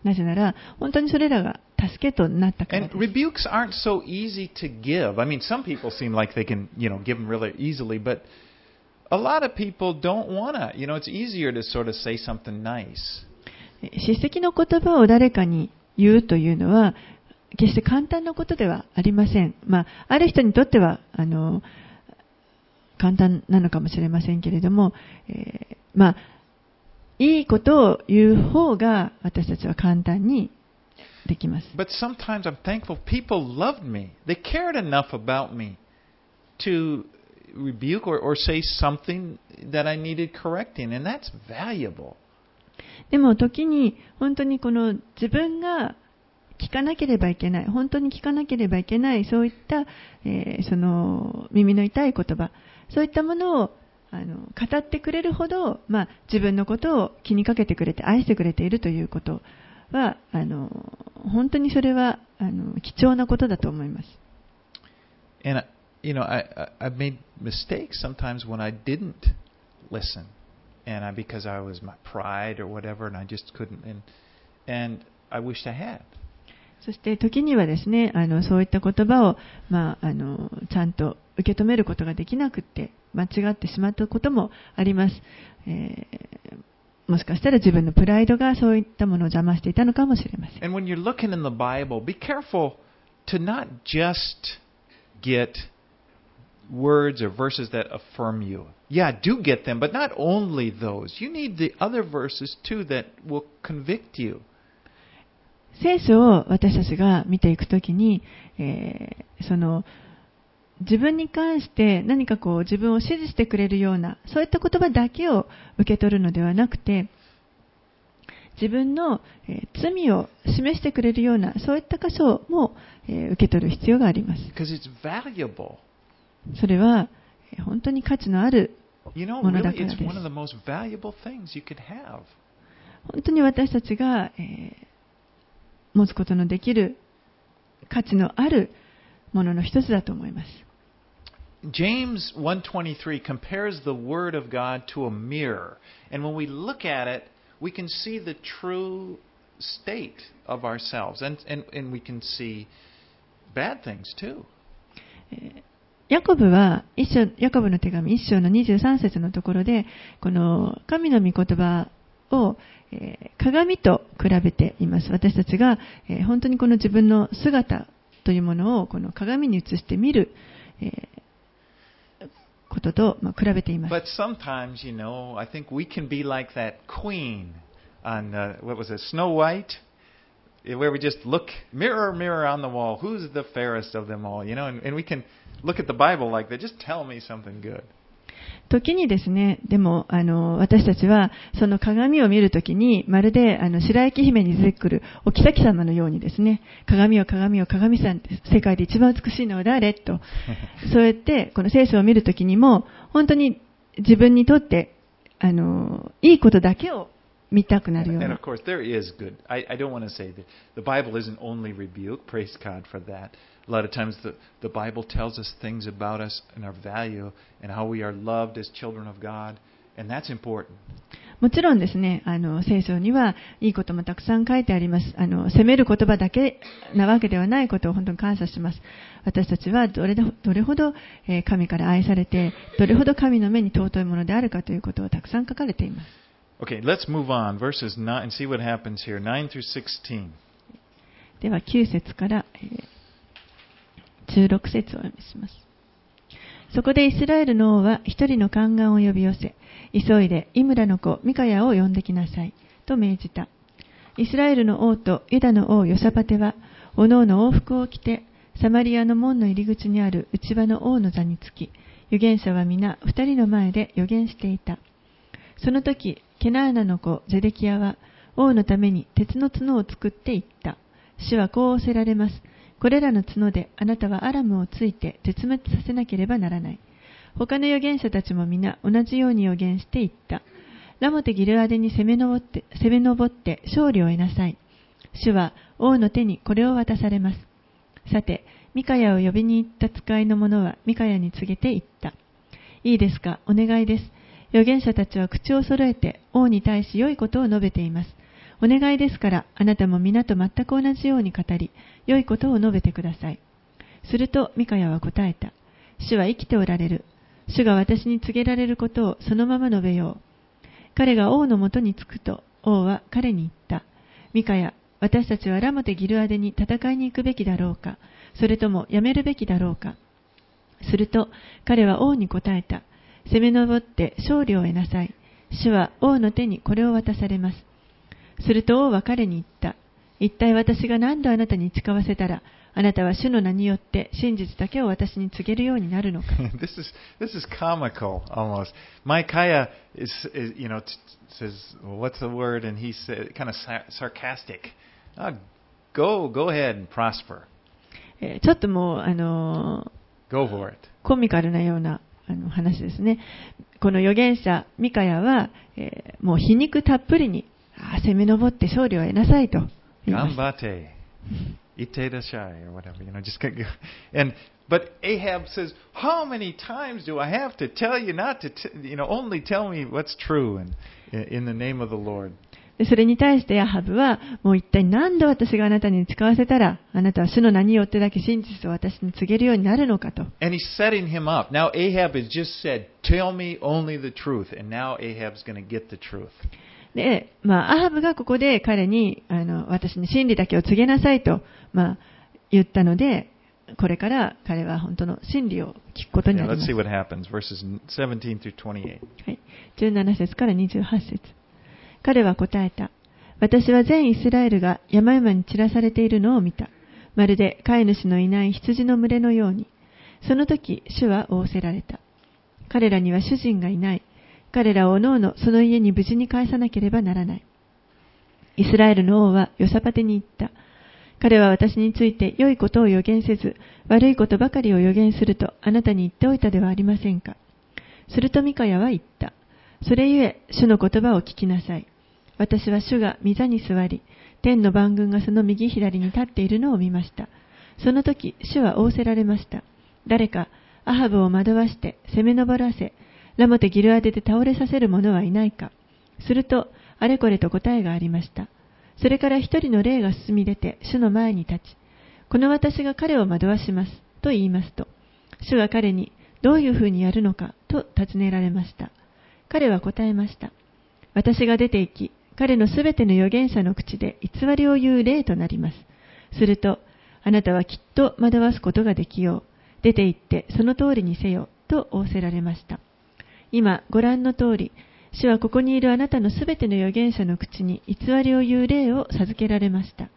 なぜなら、本当にそれらが助けとなったからです。rebukes aren't so easy to give. I mean, some people seem like they can, you know, give them really easily, but a lot of people don't want to. You know, it's easier to sort of say something nice. 叱責の言葉を誰かに言うというのは、決して簡単なことではありません。まあ、ある人にとっては、あの、簡単なのかもしれませんけれども、えーまあ、いいことを言う方が私たちは簡単にできます。But sometimes I'm thankful people loved me. They cared enough about me to rebuke or, or say something that I needed correcting, and that's valuable. でも時に本当にこの自分が聞かなければいけない、本当に聞かなければいけない、そういった、えーその耳の痛い言葉、そういったものをあの語ってくれるほど、まあ、自分のことを気にかけてくれて愛してくれているということは、あの本当にそれはあの貴重なことだと思います。And, you know, I, I, I've made mistakes sometimes when I didn't listen. And I, because I was my pride or whatever, and I just couldn't. And, and I wished I had. そして時にはですね、あのそういった言葉を、まあ、あのちゃんと受け止めることができなくって、間違ってしまったこともあります。えーもしかしたら自分のプライドがそういったものを邪魔していたのかもしれません。 And when you're looking in the Bible, be careful to not just get words or verses that affirm you. Yeah, do get them, but not only those. You need the other verses too that will convict you. 聖書を私たちが見ていくときに、えーその自分に関して何かこう自分を支持してくれるようなそういった言葉だけを受け取るのではなくて自分の、えー罪を示してくれるようなそういった箇所も、えー受け取る必要があります Because it's valuable. それはえー本当に価値のある You know, ものだ really, から it's です one of the most valuable things you could have. 本当に私たちが、えー持つことのできる価値のあるものの一つだと思います James 1:23 compares the word of God to a mirror. And when we look at it, we can see the true state of ourselves and and, and we can see bad things too. ヤコブは一章、ヤコブの手紙一章の23節のところで、この神の御言葉を、えー鏡と比べています。私たちが、えー本当にこの自分の姿というものをこの鏡に映して見る、えーことと、まあ、比べています。But sometimes, you know, I think we can be like that queen on uh, what was it, Snow White, where we just look mirror, mirror on the wall. Who's the fairest of them all? You know, and, and we can 時にですね、でもあの私たちはその鏡を見るときにまるであの白雪姫に出てくるお妃様のようにですね、鏡を鏡を鏡さん、世界で一番美しいのは誰？と、そうやってこの聖書を見るときにも本当に自分にとってあのいいことだけを見たくなるように。A lot of times the, the Bible tells us things about us and our value and how we are loved as children of God. And that's important. もちろんですね、あの、聖書にはいいこともたくさん書いてあります。あの、責める言葉だけなわけではないことを本当に感謝します。私たちはどれだどれほどえー神から愛されて、どれほど神の目に尊いものであるかということをたくさん書かれています。Okay, let's move on. Verses 9 and see what happens here. 9 through 16. では、9節から、えー16節をお読みします。そこでイスラエルの王は一人の宦官を呼び寄せ、急いでイムラの子ミカヤを呼んできなさい、と命じた。イスラエルの王とユダの王ヨサパテは、おのおの王服を着て、サマリアの門の入り口にある内場の王の座につき、預言者は皆二人の前で預言していた。その時、ケナーナの子ゼデキヤは、王のために鉄の角を作っていった。主はこう仰せられます。これらの角であなたはアラムをついて絶滅させなければならない。他の預言者たちも皆同じように預言していった。ラモテギルアデに攻め上って、攻め上って勝利を得なさい。主は王の手にこれを渡されます。さて、ミカヤを呼びに行った使いの者はミカヤに告げて言った。いいですか、お願いです。預言者たちは口を揃えて王に対し良いことを述べています。お願いですから、あなたも皆と全く同じように語り、良いことを述べてください。すると、ミカヤは答えた。主は生きておられる。主が私に告げられることをそのまま述べよう。彼が王のもとに着くと、王は彼に言った。ミカヤ、私たちはラモテ・ギルアデに戦いに行くべきだろうか、それともやめるべきだろうか。すると、彼は王に答えた。攻め上って勝利を得なさい。主は王の手にこれを渡されます。すると王は彼に言った。一体私が何度あなたに誓わせたら、あなたは主の名によって真実だけを私に告げるようになるのか。this is this is comical almost. Micaiah is, is you know says well, what's the word, and he said kind of sar- sarcastic. Uh, go go ahead and prosper. えーちょっともう、あの Go for it. ーコミカルなようなあの話ですね。この預言者、ミカヤは、えーもう皮肉たっぷりに、あー攻め上って勝利を得なさいと言いました。Gambate, ite dashai, or whatever. You know, just get- and but Ahab says, how many times do I have to tell you not to? T- you know, only tell me what's true, and in the name of the Lord. でそれに対してアハブは、もう一体何度私があなたに誓わせたら、あなたは主の名によってだけ真実を私に告げるようになるのかと。And he's setting him up. Now Ahab has just said, "Tell me only the truth," and now Ahab's going to get the truth. で、まあ、アハブがここで彼に、あの、私に真理だけを告げなさいと、まあ、言ったので、これから彼は本当の真理を聞くことに Yeah, なりま let's す。see what happens. Verses 17 through 28. はい、17節から28節彼は答えた。私は全イスラエルが山々に散らされているのを見た。まるで飼い主のいない羊の群れのように。その時、主は仰せられた。彼らには主人がいない。彼らをおのおのその家に無事に返さなければならない。イスラエルの王はヨサパテに言った。彼は私について良いことを予言せず、悪いことばかりを予言するとあなたに言っておいたではありませんか。するとミカヤは言った。それゆえ、主の言葉を聞きなさい。私は主が御座に座り、天の万軍がその右左に立っているのを見ました。その時、主は仰せられました。誰か、アハブを惑わして攻め上らせ、ラモテギルアデで倒れさせる者はいないか。すると、あれこれと答えがありました。それから一人の霊が進み出て、主の前に立ち、この私が彼を惑わします、と言いますと、主が彼に、どういうふうにやるのか、と尋ねられました。彼は答えました。私が出て行き、彼のすべての預言者の口で偽りを言う霊となります。すると、あなたはきっと惑わすことができよう。出て行ってその通りにせよ、と仰せられました。今、ご覧の通り、主はここにいるあなたのすべての預言者の口に偽りを言う霊を授けられました。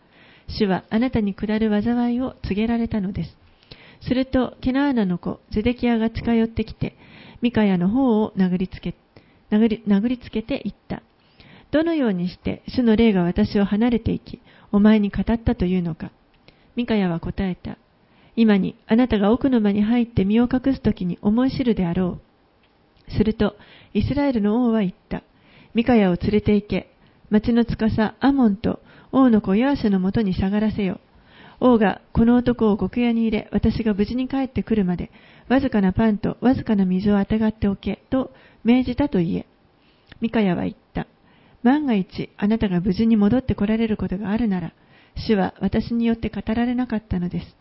主はあなたに下る災いを告げられたのです。すると、ケナーナの子、ゼデキヤが近寄ってきて、ミカヤの方を殴りつけ、殴り殴りつけて言った。どのようにして主の霊が私を離れていき、お前に語ったというのか。ミカヤは答えた。今にあなたが奥の間に入って身を隠すときに思い知るであろう。すると、イスラエルの王は言った。ミカヤを連れて行け。町の司アモンと王の子ヨアシのもとに下がらせよ。王がこの男を極屋に入れ、私が無事に帰ってくるまで、わずかなパンとわずかな水をあてがっておけ、と命じたと言え。ミカヤは言った。万が一あなたが無事に戻って来られることがあるなら、主は私によって語られなかったのです。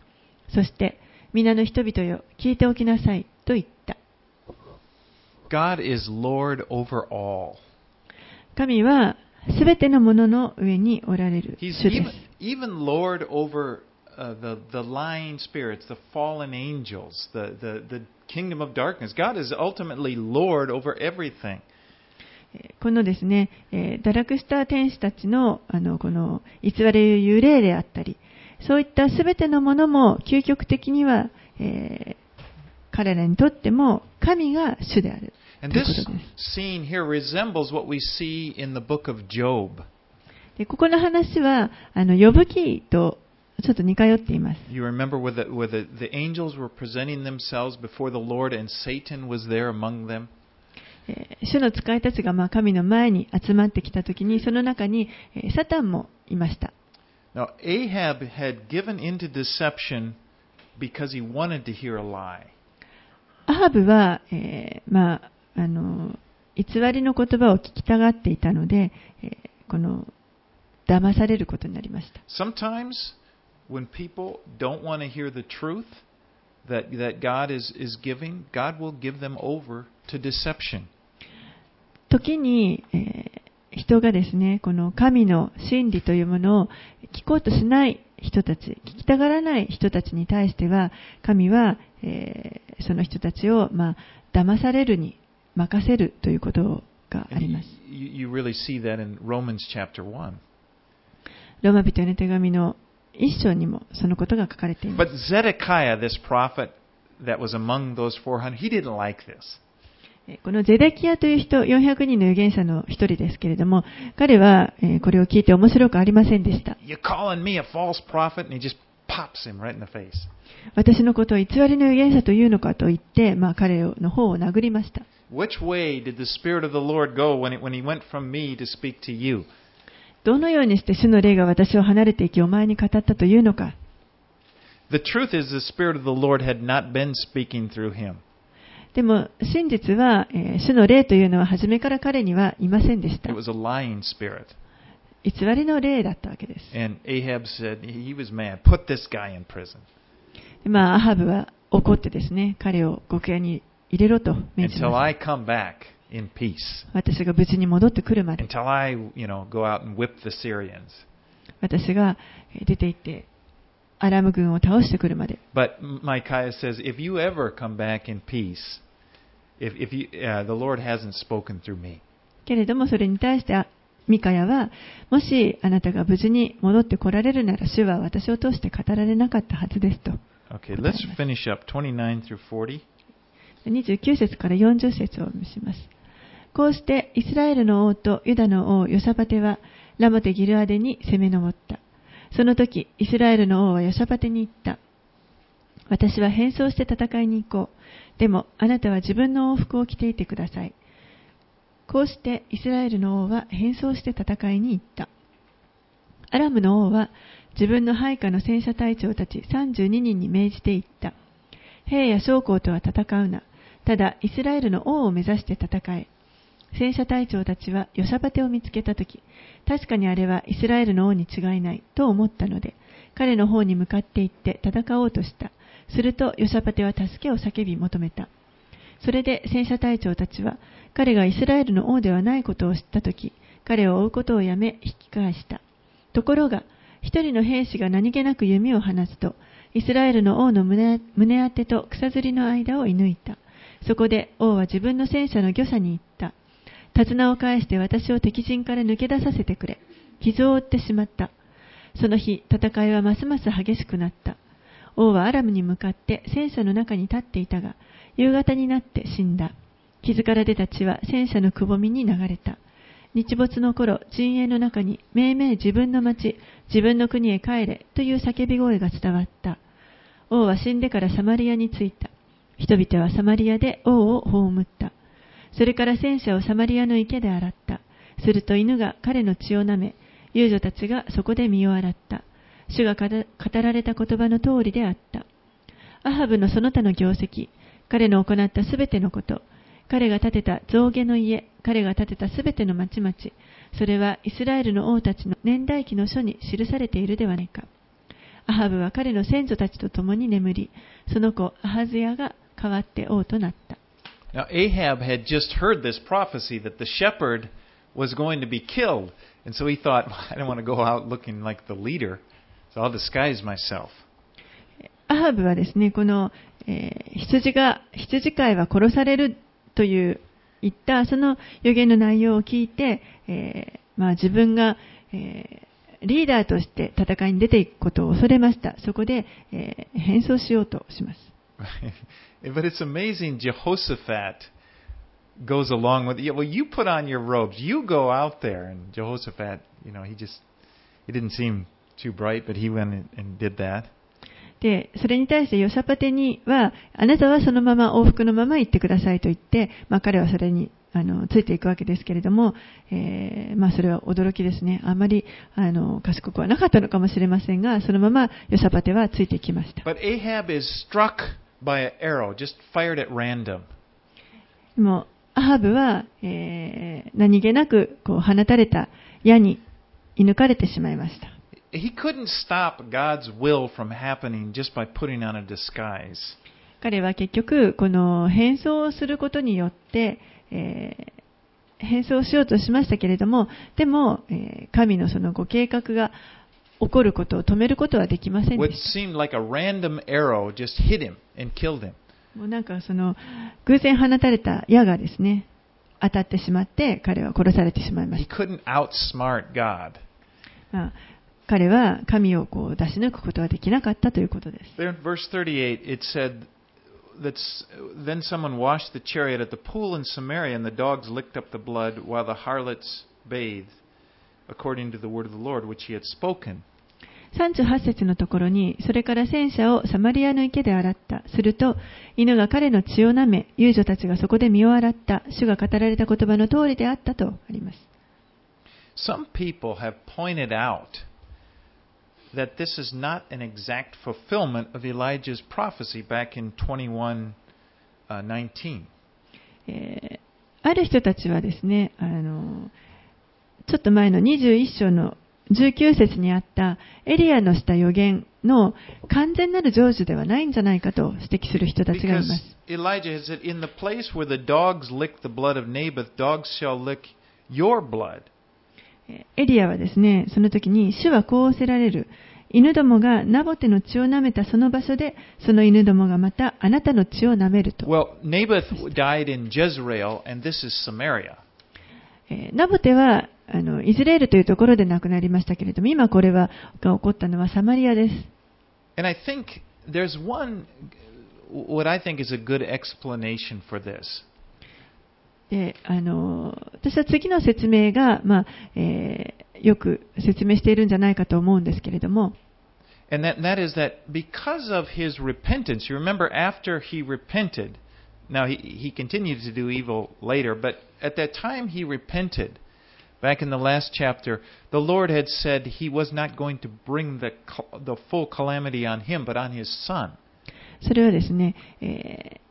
そして、皆の人々よ、聞いておきなさい、と言った。God is Lord over all. 神は、すべてのものの上におられる He's 主で even, す。even Lord over uh, the, the lying spirits, the fallen angels, the, the, the kingdom of darkness. God is ultimately Lord over everything. えーこのですね、えー堕落した天使たちの、あの、この、偽りを言う霊であったり、そういったすべてのものも、究極的には、えー彼らにとっても、神が主である。ここの話は、あの呼ぶきとちょっと似通っています。主の使いたちがまあ神の前に集まってきたときに、その中にサタンもいました。Now, Ahab had. アハブは、えーまあ、あの、偽りの言葉を聞きたがっていたので、えーこの、騙されることになりました。Sometimes, when people don't want to hear the truth, that, that God is, is giving, God will give them over to deception. 時に、えー人がですね、この神の真理というものを聞こうとしない人たち、聞きたがらない人たちに対しては、神は、えーその人たちを、まあ、騙されるに任せるということがあります。you you really see that in Romans chapter 1. ローマ人への手紙の一章にもそのことが書かれています。But Zedekiah, this prophet that was among those 400, he didn't like this. このゼデキアという人400人の預言者の一人ですけれども彼はこれを聞いて面白くありませんでした。私のことを偽りの預言者というのかと言って、まあ、彼の方を殴りました。どのようにして主の霊が私を離れていきお前に語ったというのか。でも先日は、えー、主の霊というのは初めから彼にはいませんでした。偽りの霊だったわけです。Said, まあ、アハブは怒ってですね、彼を獄屋に入れろと命じました。私が無事に戻ってくるまで。I, you know, 私が出て行って。アラム軍を倒してくるまで。But Micaiah says, if you ever come back in peace, if, if you, uh, the Lord hasn't spoken through me. けれども、それに対して、あミカヤは、もしあなたが無事に戻ってこられるなら、主は私を通して語られなかったはずですと。Okay, let's finish up 29 through 40. 29節から40節を見します。こうしてイスラエルの王とユダの王ヨサパテはラモテ・ギルアデに攻め上った。その時、イスラエルの王はヨサパテに言った。私は変装して戦いに行こう。でも、あなたは自分の王服を着ていてください。こうしてイスラエルの王は変装して戦いに行った。アラムの王は自分の配下の戦車隊長たち32人に命じていった。兵や将校とは戦うな。ただ、イスラエルの王を目指して戦え。戦車隊長たちはヨサパテを見つけたとき、確かにあれはイスラエルの王に違いないと思ったので、彼の方に向かって行って戦おうとした。するとヨサパテは助けを叫び求めた。それで戦車隊長たちは、彼がイスラエルの王ではないことを知ったとき、彼を追うことをやめ引き返した。ところが、一人の兵士が何気なく弓を放つと、イスラエルの王の胸胸当てと草吊りの間を射抜いた。そこで王は自分の戦車の御者に言った。手綱を返して私を敵陣から抜け出させてくれ。傷を負ってしまった。その日、戦いはますます激しくなった。王はアラムに向かって戦車の中に立っていたが、夕方になって死んだ。傷から出た血は戦車のくぼみに流れた。日没の頃、陣営の中に、めいめい自分の町、自分の国へ帰れ、という叫び声が伝わった。王は死んでからサマリアに着いた。人々はサマリアで王を葬った。それから戦車をサマリアの池で洗った。すると犬が彼の血を舐め、遊女たちがそこで身を洗った。主が語られた言葉の通りであった。アハブのその他の業績、彼の行ったすべてのこと、彼が建てた象牙の家、彼が建てたすべての町々、それはイスラエルの王たちの年代記の書に記されているではないか。アハブは彼の先祖たちと共に眠り、その子アハズヤが代わって王となった。Now, Ahab had just heard this prophecy that the shepherd was going to be killed. And so he thought, well, I don't want to go out looking like the leader, so I'll disguise myself. アハブはですね、この、えー羊が、羊飼いは殺されるという言ったその予言の内容を聞いて、えーまあ、自分が、えーリーダーとして戦いに出ていくことを恐れました。そこで、えー変装しようとします。but it's amazing Jehoshaphat goes along with it. Well, you put on your robes. You go out there. And Jehoshaphat, you know, he just, he didn't seem too bright, but he went and, did that. で、それに対してヨサパテには、あなたはそのまま往復のまま行ってくださいと言って、まあ彼はそれにあのついていくわけですけれども、えーまあそれは驚きですね。あまりあの賢くはなかったのかもしれませんが、そのままヨサパテはついてきました。But Ahab is struck by an arrow, just fired at random. でも、アハブは、えー何気なくこう放たれた矢に射抜かれてしまいました。彼は結局、この変装をすることによって、変装しようとしましたけれども、でも、神のそのご計画が起こることを止めることはできませんでした。なんかその偶然放たれた矢がですね、当たってしまって、彼は殺されてしまいました。あ彼は神をこう出し抜くことはできなかったということです。In verse 38, it said that s- then someone washed the chariot at the pool in Samaria, and the dogs licked up the blood while the harlots bathed, according to the word of the Lord which he had spoken. 38節のところに、それから戦車をサマリアの池で洗った。すると、犬が彼の血を舐め、遊女たちがそこで身を洗った。主が語られた言葉の通りであったとあります。Some people have pointed out that this is not an exact fulfillment of Elijah's prophecy back in 21 uh, 19. えーある人たちはですね、あの、ちょっと前の21章の19節にあったエリアのした予言の完全なる成就ではないんじゃないかと指摘する人たちがいま Because す。Elijah has said, In the place where the dogs lick the blood of Naboth, dogs shall lick your blood. えーエリアはですね、その時に主はこう仰せられる。犬どもがナボテの血を舐めたその場所で、その犬どもがまたあなたの血を舐めると。Well, Naboth died in Jezreel, and this is Samaria. えーナボテはあのイスラエルというところで亡くなりましたけれども、今これはが起こったのはサマリアです。And I think there's one, what I think is a good explanation for this. であの私は次の説明が、まあえーよく説明しているんじゃないかと思うんですけれども、And that, that is that because of his repentance, you remember after he repented, now he, he continued to do evil later, but at that time he repented. Back in the last chapter, the Lord had said he was not going to bring the, the full calamity on him, but on his son. それはですね、えー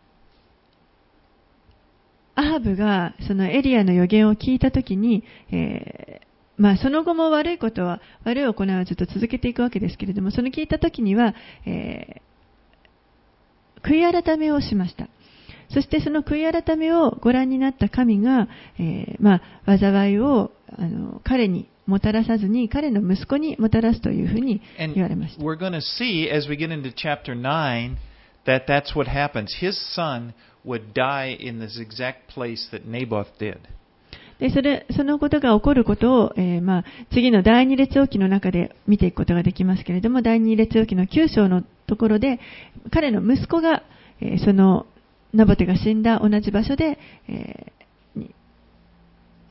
アハブがそのエリアの予言を聞いたときに、えーまあ、その後も悪いことは、悪い行いはずっと続けていくわけですけれども、その聞いたときには、えー悔い改めをしました。そしてその悔い改めをご覧になった神が、えーまあ、災いをあの彼にもたらさずに、彼の息子にもたらすというふうに言われました。we're going to see as we get into chapter 9 that that's what happens. His son would die in this exact place that Naboth did. でそれそのことが起こることを、えーまあ、次の第二列王記の中で見ていくことができますけれども、第二列王記の9章のところで、彼の息子が、えーそのナボテが死んだ同じ場所で、えー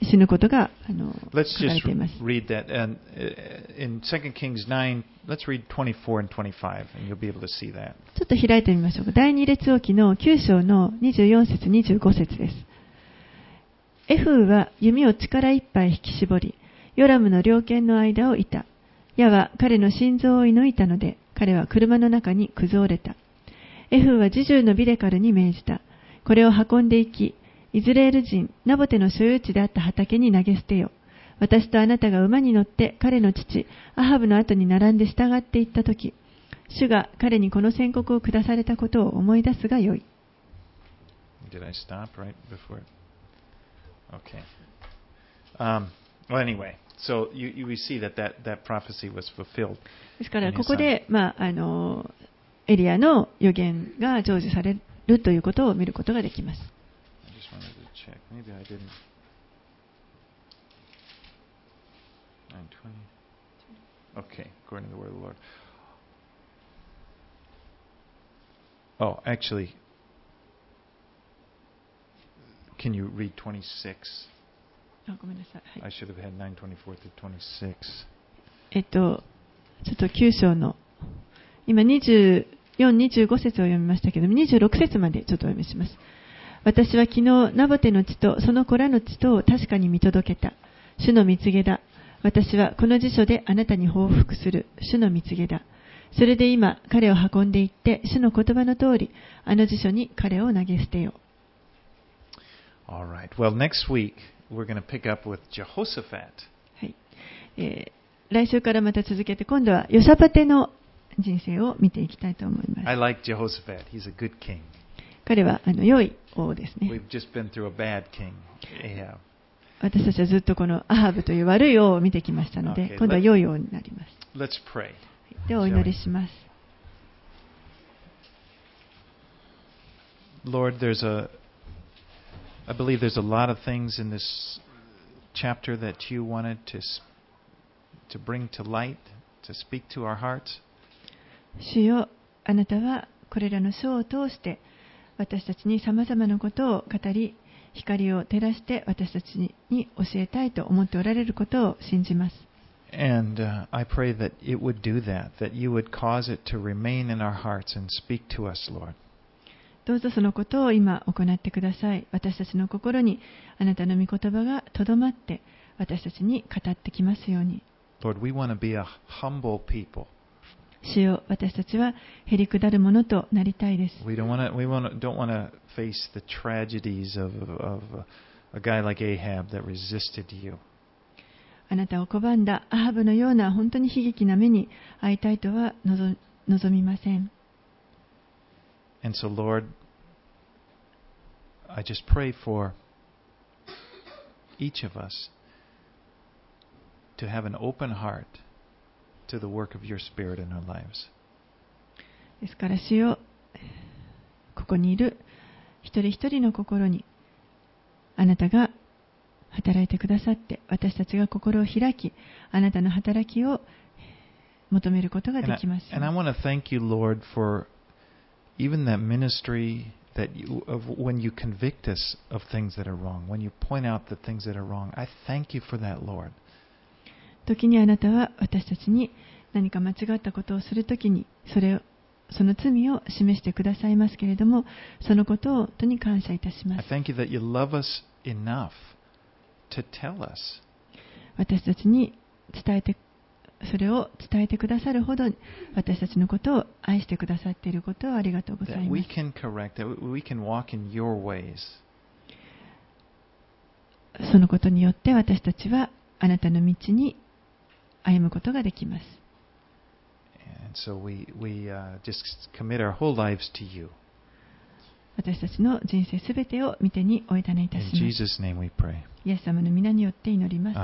死ぬことがあの書かれています。read that. And uh, in 2 Kings 9, let's read 24 and 25, and you'll be able to see that. ちょっと開いてみましょうか。第二列王記の9章の24節25節です。エフーは弓を力いっぱい引き絞り、ヨラムの猟犬の間をいた。矢は彼の心臓を射抜いたので、彼は車の中に崩折れた。エフーは侍従のビデカルに命じた。これを運んでいき、イズレール人ナボテの所有地であった畑に投げ捨てよ。私とあなたが馬に乗って彼の父、アハブの後に並んで従っていったとき、主が彼にこの宣告を下されたことを思い出すがよい。Did I stop right before? Okay. Um, well, anyway, so you, you we see that, that that prophecy was fulfilled. ですから、ここで、まあ、あの、エリアの予言が成就されるということを見ることができます。check. Maybe I didn't. 920. Okay, according to the word of the Lord. Oh, actually, can you read 26? あごめんなさい。は I い should have had 924 through 26. えっと、ちょっと9章の、今24、25節を読みましたけども、26節までちょっとお読みします。 私は昨日、ナボテの血とその子らの血とを確かに見届けた。主の蜜げだ。私はこの辞書であなたに報復する。主の蜜げだ。それで今、彼を運んで行って、主の言葉の通り、あの辞書に彼を投げ捨てよ。All right. Well, next week we're going to pick up with Jehoshaphat. はい。えー来週からまた続けて、今度はヨシャパテの人生を見ていきたいと思いま I す。like Jehoshaphat. He's a good king. 彼はあの良い王ですね。私たちはずっとこのアハブという悪い王を見てきましたので、今度は良い王になります。ではお祈りします。Lord, there's a I believe there's a lot of things in this chapter that you wanted to to bring to light, to speak to our hearts. 主よあなたはこれらの書を通して私たちにさまざまなことを語り光を照らして私たちに教えたいと思っておられることを信じます And uh, I pray that it would do that, that you would cause it to remain in our hearts and speak to us, Lord. どうぞそのことを今行ってください私たちの心にあなたの御言葉がとどまって私たちに語ってきますように Lord, we want to be a humble people. 主よ私たちはへりくだるものとなりたいです We don't want to. We want to, don't want to face the tragedies of of a, guy like Ahab that resisted you. あなたを拒んだアハブのような本当に悲劇な目に遭いたいとは望望みません And so, Lord, I just pray for each of us to have an open heart to the work of your Spirit in our lives. ですから主よここにいる一人一人の心にあなたが働いてくださって私たちが心を開きあなたの働きを求めることが And で I, きます and I want to thank you, Lord, for even that ministry that you, of when you convict us of things that are wrong, when you point out the things that are wrong. I thank you for that, Lord. 時にあなたは私たちに何か間違ったことをするときにそれをその罪を示してくださいますけれどもそのことを本当に感謝いたします。私たちに伝えてそれを伝えてくださるほど私たちのことを愛してくださっていることをありがとうございます.そのことによって私たちはあなたの道に歩むことができます。私たちの人生すべてを見てにおいたねます。イエス様の皆によって祈ります。